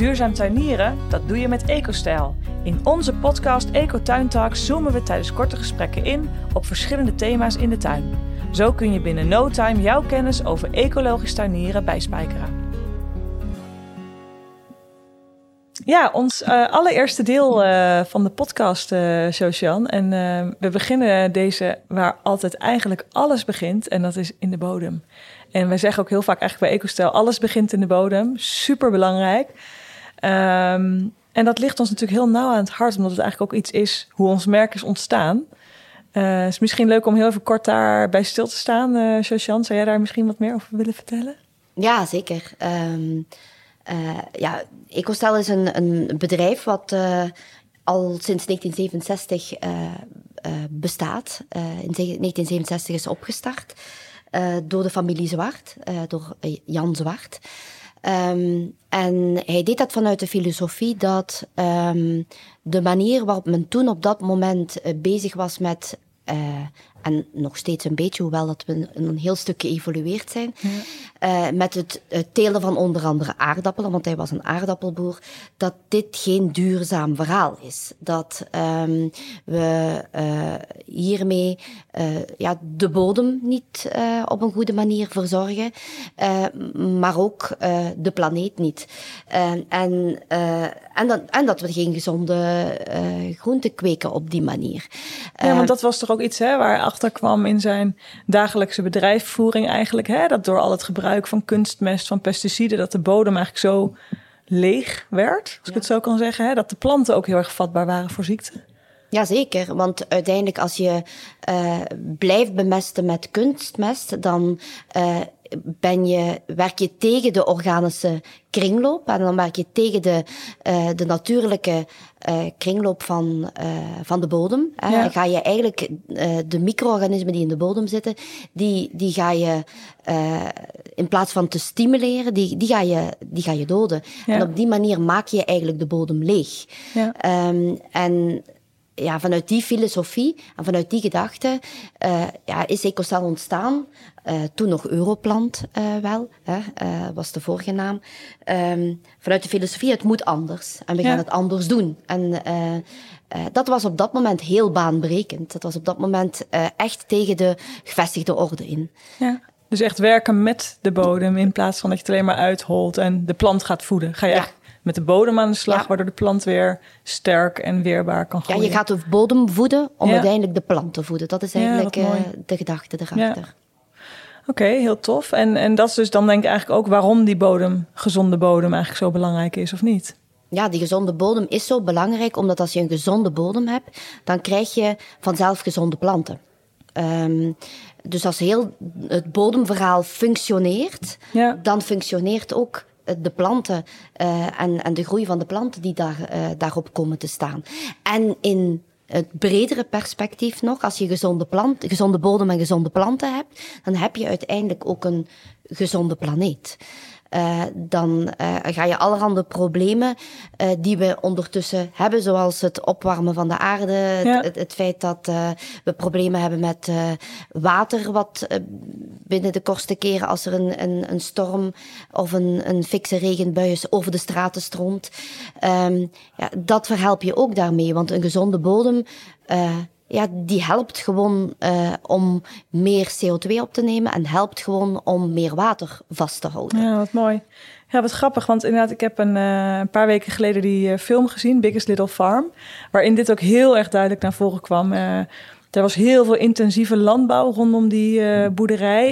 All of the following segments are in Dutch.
Duurzaam tuinieren, dat doe je met EcoStijl. In onze podcast Ecotuin Talks zoomen we tijdens korte gesprekken in op verschillende thema's in de tuin. Zo kun je binnen no time jouw kennis over ecologisch tuinieren bijspijkeren. Ja, ons uh, allereerste deel uh, van de podcast, uh. En we beginnen deze waar altijd eigenlijk alles begint. En dat is in de bodem. En wij zeggen ook heel vaak eigenlijk bij EcoStijl... alles begint in de bodem. Super belangrijk. Um, en dat ligt ons natuurlijk heel nauw aan het hart... omdat het eigenlijk ook iets is hoe ons merk is ontstaan. Het is misschien leuk om heel even kort daarbij stil te staan. Uh, zou jij daar misschien wat meer over willen vertellen? Ja, zeker. Um, uh, ja, EcoStel is een, een bedrijf wat al sinds 1967 uh, bestaat. in 1967 is opgestart door de familie Zwart, door Jan Zwart. Um, en hij deed dat vanuit de filosofie dat um, de manier waarop men toen op dat moment bezig was met en nog steeds een beetje, hoewel dat we een heel stuk geëvolueerd zijn. Ja. Uh, met het, het, telen van onder andere aardappelen, want hij was een aardappelboer. Dat dit geen duurzaam verhaal is. Dat um, we uh, hiermee uh, ja, de bodem niet op een goede manier verzorgen, maar ook de planeet niet. en, en, dat, en dat we geen gezonde groenten kweken op die manier. Ja, want dat was toch ook iets hè, waar achterkwam in zijn dagelijkse bedrijfsvoering eigenlijk. Hè? Dat door al het gebruik van kunstmest, van pesticiden, dat de bodem eigenlijk zo leeg werd, als ik het zo kan zeggen. Hè? Dat de planten ook heel erg vatbaar waren voor ziekten. Jazeker, want uiteindelijk als je uh, blijft bemesten met kunstmest, dan uh, ben je, werk je tegen de organische kringloop en dan werk je tegen de, uh, de natuurlijke uh, kringloop van, uh, van de bodem. Ja. En ga je eigenlijk de micro-organismen die in de bodem zitten, die, die ga je in plaats van te stimuleren, die, die, ga, je, die ga je doden. Ja. En op die manier maak je eigenlijk de bodem leeg. Ja. Um, en ja, vanuit die filosofie en vanuit die gedachte uh, ja, is EcoCell ontstaan. Uh, toen nog Europlant uh, wel, hè, was de vorige naam. Um, vanuit de filosofie, het moet anders. En we gaan het anders doen. En dat was op dat moment heel baanbrekend. Dat was op dat moment echt tegen de gevestigde orde in. Ja. Dus echt werken met de bodem in plaats van dat je het alleen maar uitholt en de plant gaat voeden. Ga je ja met de bodem aan de slag, waardoor de plant weer sterk en weerbaar kan groeien. Ja, je gaat de bodem voeden om uiteindelijk de plant te voeden. Dat is eigenlijk uh, de gedachte erachter. Oké, okay, heel tof. En, en dat is dus dan denk ik eigenlijk ook waarom die bodem, gezonde bodem, eigenlijk zo belangrijk is, of niet? Ja, die gezonde bodem is zo belangrijk, omdat als je een gezonde bodem hebt, dan krijg je vanzelf gezonde planten. Um, dus als heel het bodemverhaal functioneert, ja. dan functioneert ook de planten uh, en, en de groei van de planten die daar, uh, daarop komen te staan. En in het bredere perspectief nog, als je gezonde, plant, gezonde bodem en gezonde planten hebt, dan heb je uiteindelijk ook een gezonde planeet. Uh, dan uh, ga je allerhande problemen uh, die we ondertussen hebben, zoals het opwarmen van de aarde, ja. het, het, feit dat we problemen hebben met water, wat binnen de kortste keren als er een, een, een storm of een, een fikse regenbui is over de straten stroomt. Um, ja, dat verhelp je ook daarmee, want een gezonde bodem ja, die helpt gewoon uh, om meer CO2 op te nemen en helpt gewoon om meer water vast te houden. Ja, wat mooi. Ja, wat grappig, want inderdaad, ik heb een, uh, een paar weken geleden die film gezien, Biggest Little Farm, waarin dit ook heel erg duidelijk naar voren kwam. Er was heel veel intensieve landbouw rondom die boerderij.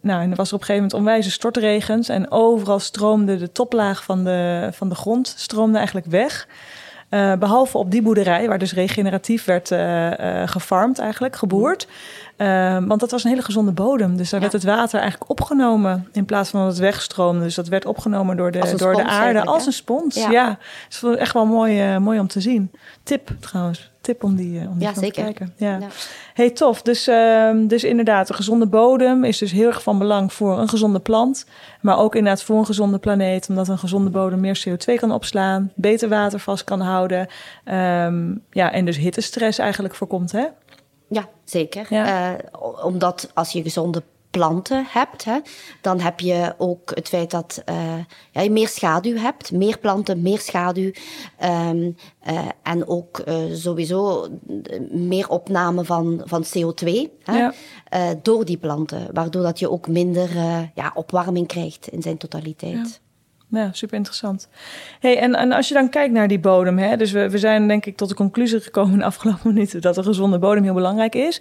nou, en er was er op een gegeven moment onwijze stortregens en overal stroomde de toplaag van de, van de grond stroomde eigenlijk weg. Uh, behalve op die boerderij, waar dus regeneratief werd gefarmd eigenlijk, geboerd. Want dat was een hele gezonde bodem. Dus daar ja. werd het water eigenlijk opgenomen in plaats van dat het wegstroomde. Dus dat werd opgenomen door de, door de aarde als een spons. Ja, ja. Dus dat echt wel mooi, mooi om te zien. Tip trouwens tip om die, om die ja, zeker. te kijken. Ja. ja. Hey, tof. Dus, uh, dus inderdaad, een gezonde bodem is dus heel erg van belang voor een gezonde plant. Maar ook inderdaad voor een gezonde planeet. Omdat een gezonde bodem meer CO2 kan opslaan. Beter water vast kan houden. Um, ja, en dus hittestress eigenlijk voorkomt, hè? Ja, zeker. Ja. Uh, omdat als je gezonde planten hebt, hè, dan heb je ook het feit dat uh, ja, je meer schaduw hebt. Meer planten, meer schaduw. Um, uh, en ook uh, sowieso meer opname van, van CO2 hè, ja. door die planten. Waardoor dat je ook minder ja, opwarming krijgt in zijn totaliteit. Ja. Ja, super interessant. Hey, en, en als je dan kijkt naar die bodem, hè, dus we, we zijn denk ik tot de conclusie gekomen in de afgelopen minuten dat een gezonde bodem heel belangrijk is.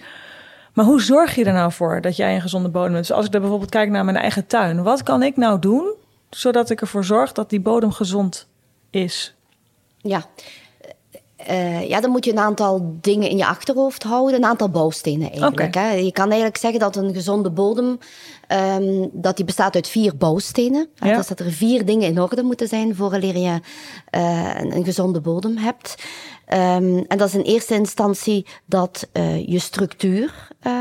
Maar hoe zorg je er nou voor dat jij een gezonde bodem hebt? Dus als ik er bijvoorbeeld kijk naar mijn eigen tuin, wat kan ik nou doen zodat ik ervoor zorg dat die bodem gezond is? Ja. Uh, ja, dan moet je een aantal dingen in je achterhoofd houden, een aantal bouwstenen eigenlijk. Okay. Hè. Je kan eigenlijk zeggen dat een gezonde bodem um, dat die bestaat uit vier bouwstenen. Ja. Dus dat er vier dingen in orde moeten zijn vooraleer je uh, een, een, gezonde bodem hebt. Um, en dat is in eerste instantie dat uh, je structuur uh,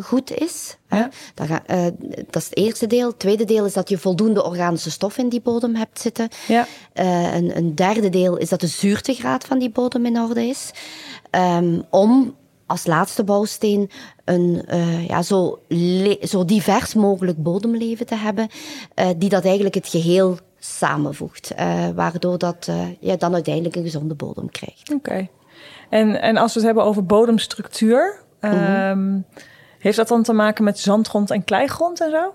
goed is. Ja. Dat, ga, uh, dat, is het eerste deel. Het tweede deel is dat je voldoende organische stof in die bodem hebt zitten. Ja. Een, een, derde deel is dat de zuurtegraad van die bodem in orde is. Um, om als laatste bouwsteen een ja, zo, zo divers mogelijk bodemleven te hebben, die dat eigenlijk het geheel samenvoegt. Uh, waardoor dat, uh, je dan uiteindelijk een gezonde bodem krijgt. Oké. En, en als we het hebben over bodemstructuur, mm heeft dat dan te maken met zandgrond en kleigrond en zo?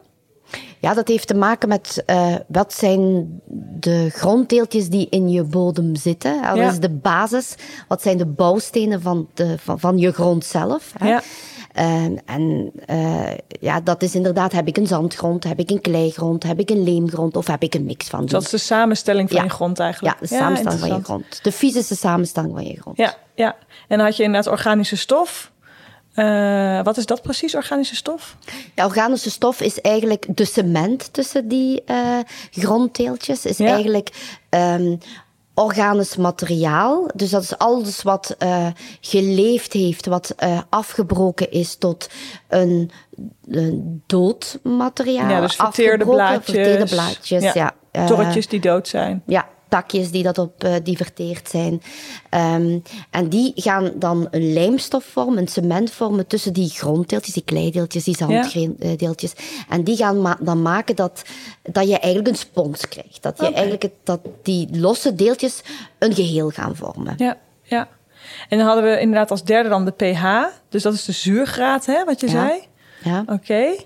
Ja, dat heeft te maken met uh, wat zijn de gronddeeltjes die in je bodem zitten. Dat ja. is de basis. Wat zijn de bouwstenen van, de, van, van je grond zelf. Hè? Ja. Uh, en uh, ja, dat is inderdaad, heb ik een zandgrond, heb ik een kleigrond, heb ik een leemgrond of heb ik een mix van die. Dat is de samenstelling van ja. je grond eigenlijk. Ja, de samenstelling van je grond. De fysische samenstelling van je grond. Ja, ja. en dan had je inderdaad organische stof. Uh, wat is dat precies, organische stof? Ja, organische stof is eigenlijk de cement tussen die uh, gronddeeltjes. Is ja. eigenlijk um, organisch materiaal. Dus dat is alles wat uh, geleefd heeft, wat uh, afgebroken is tot een, een dood materiaal. Ja, dus verteerde blaadjes. Verteerde blaadjes, ja. ja. Uh, Torretjes die dood zijn. Ja, takjes die dat op uh, die verteerd zijn. Um, en die gaan dan een lijmstof vormen, een cement vormen tussen die gronddeeltjes, die kleideeltjes, die zanddeeltjes. Ja. En die gaan ma dan maken dat, dat je eigenlijk een spons krijgt. Dat, je okay. eigenlijk het, dat die losse deeltjes een geheel gaan vormen. Ja, ja. En dan hadden we inderdaad als derde dan de pH. Dus dat is de zuurgraad, hè, wat je ja. zei. Ja. Oké. Okay.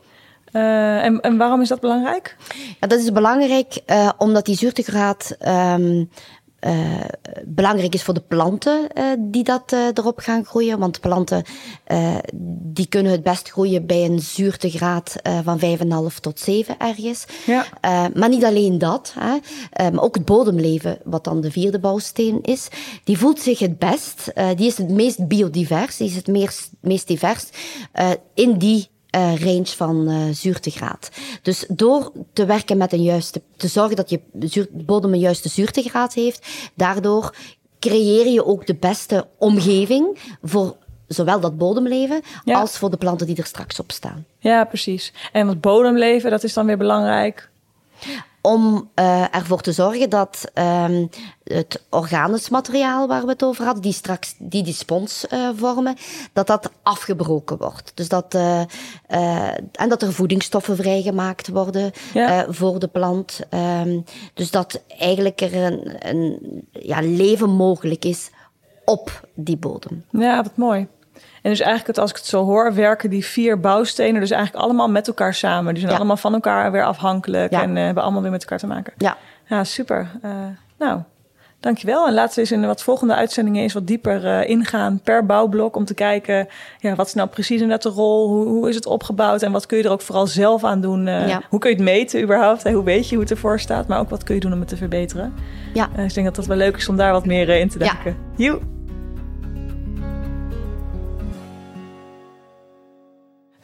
Uh, en, en, waarom is dat belangrijk? Ja, dat is belangrijk uh, omdat die zuurtegraad um, uh, belangrijk is voor de planten die dat erop gaan groeien. Want planten die kunnen het best groeien bij een zuurtegraad van 5,5 tot 7 ergens. Ja. maar niet alleen dat, hè, maar ook het bodemleven, wat dan de vierde bouwsteen is, die voelt zich het best. die is het meest biodivers, die is het meest, meest divers in die uh, range van uh, zuurtegraad. Dus door te werken met een juiste, te zorgen dat je zuur, bodem een juiste zuurtegraad heeft, daardoor creëer je ook de beste omgeving voor zowel dat bodemleven ja. als voor de planten die er straks op staan. Ja, precies. En het bodemleven, dat is dan weer belangrijk om uh, ervoor te zorgen dat um, het organisch materiaal waar we het over hadden, die straks die, die spons uh, vormen, dat dat afgebroken wordt. Dus dat, uh, en dat er voedingsstoffen vrijgemaakt worden ja. voor de plant. Um, dus dat eigenlijk er een, een ja, leven mogelijk is op die bodem. Ja, wat mooi. En dus eigenlijk, als ik het zo hoor, werken die vier bouwstenen dus eigenlijk allemaal met elkaar samen. Die zijn ja. allemaal van elkaar weer afhankelijk ja. en uh, hebben allemaal weer met elkaar te maken. Ja. Ja, super. Uh, nou, dankjewel. En laten we eens in wat volgende uitzendingen eens wat dieper uh, ingaan per bouwblok. Om te kijken, ja, wat is nou precies in dat rol? Hoe, hoe is het opgebouwd? En wat kun je er ook vooral zelf aan doen? Ja. Hoe kun je het meten überhaupt? Hoe weet je hoe het ervoor staat? Maar ook wat kun je doen om het te verbeteren? Ja. ik denk dat dat wel leuk is om daar wat meer in te denken. Ja. Joe.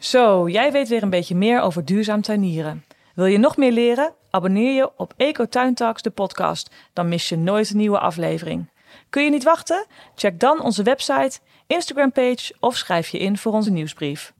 Zo, jij weet weer een beetje meer over duurzaam tuinieren. Wil je nog meer leren? Abonneer je op Eco Tuintalks, de podcast. Dan mis je nooit een nieuwe aflevering. Kun je niet wachten? Check dan onze website, Instagram-page of schrijf je in voor onze nieuwsbrief.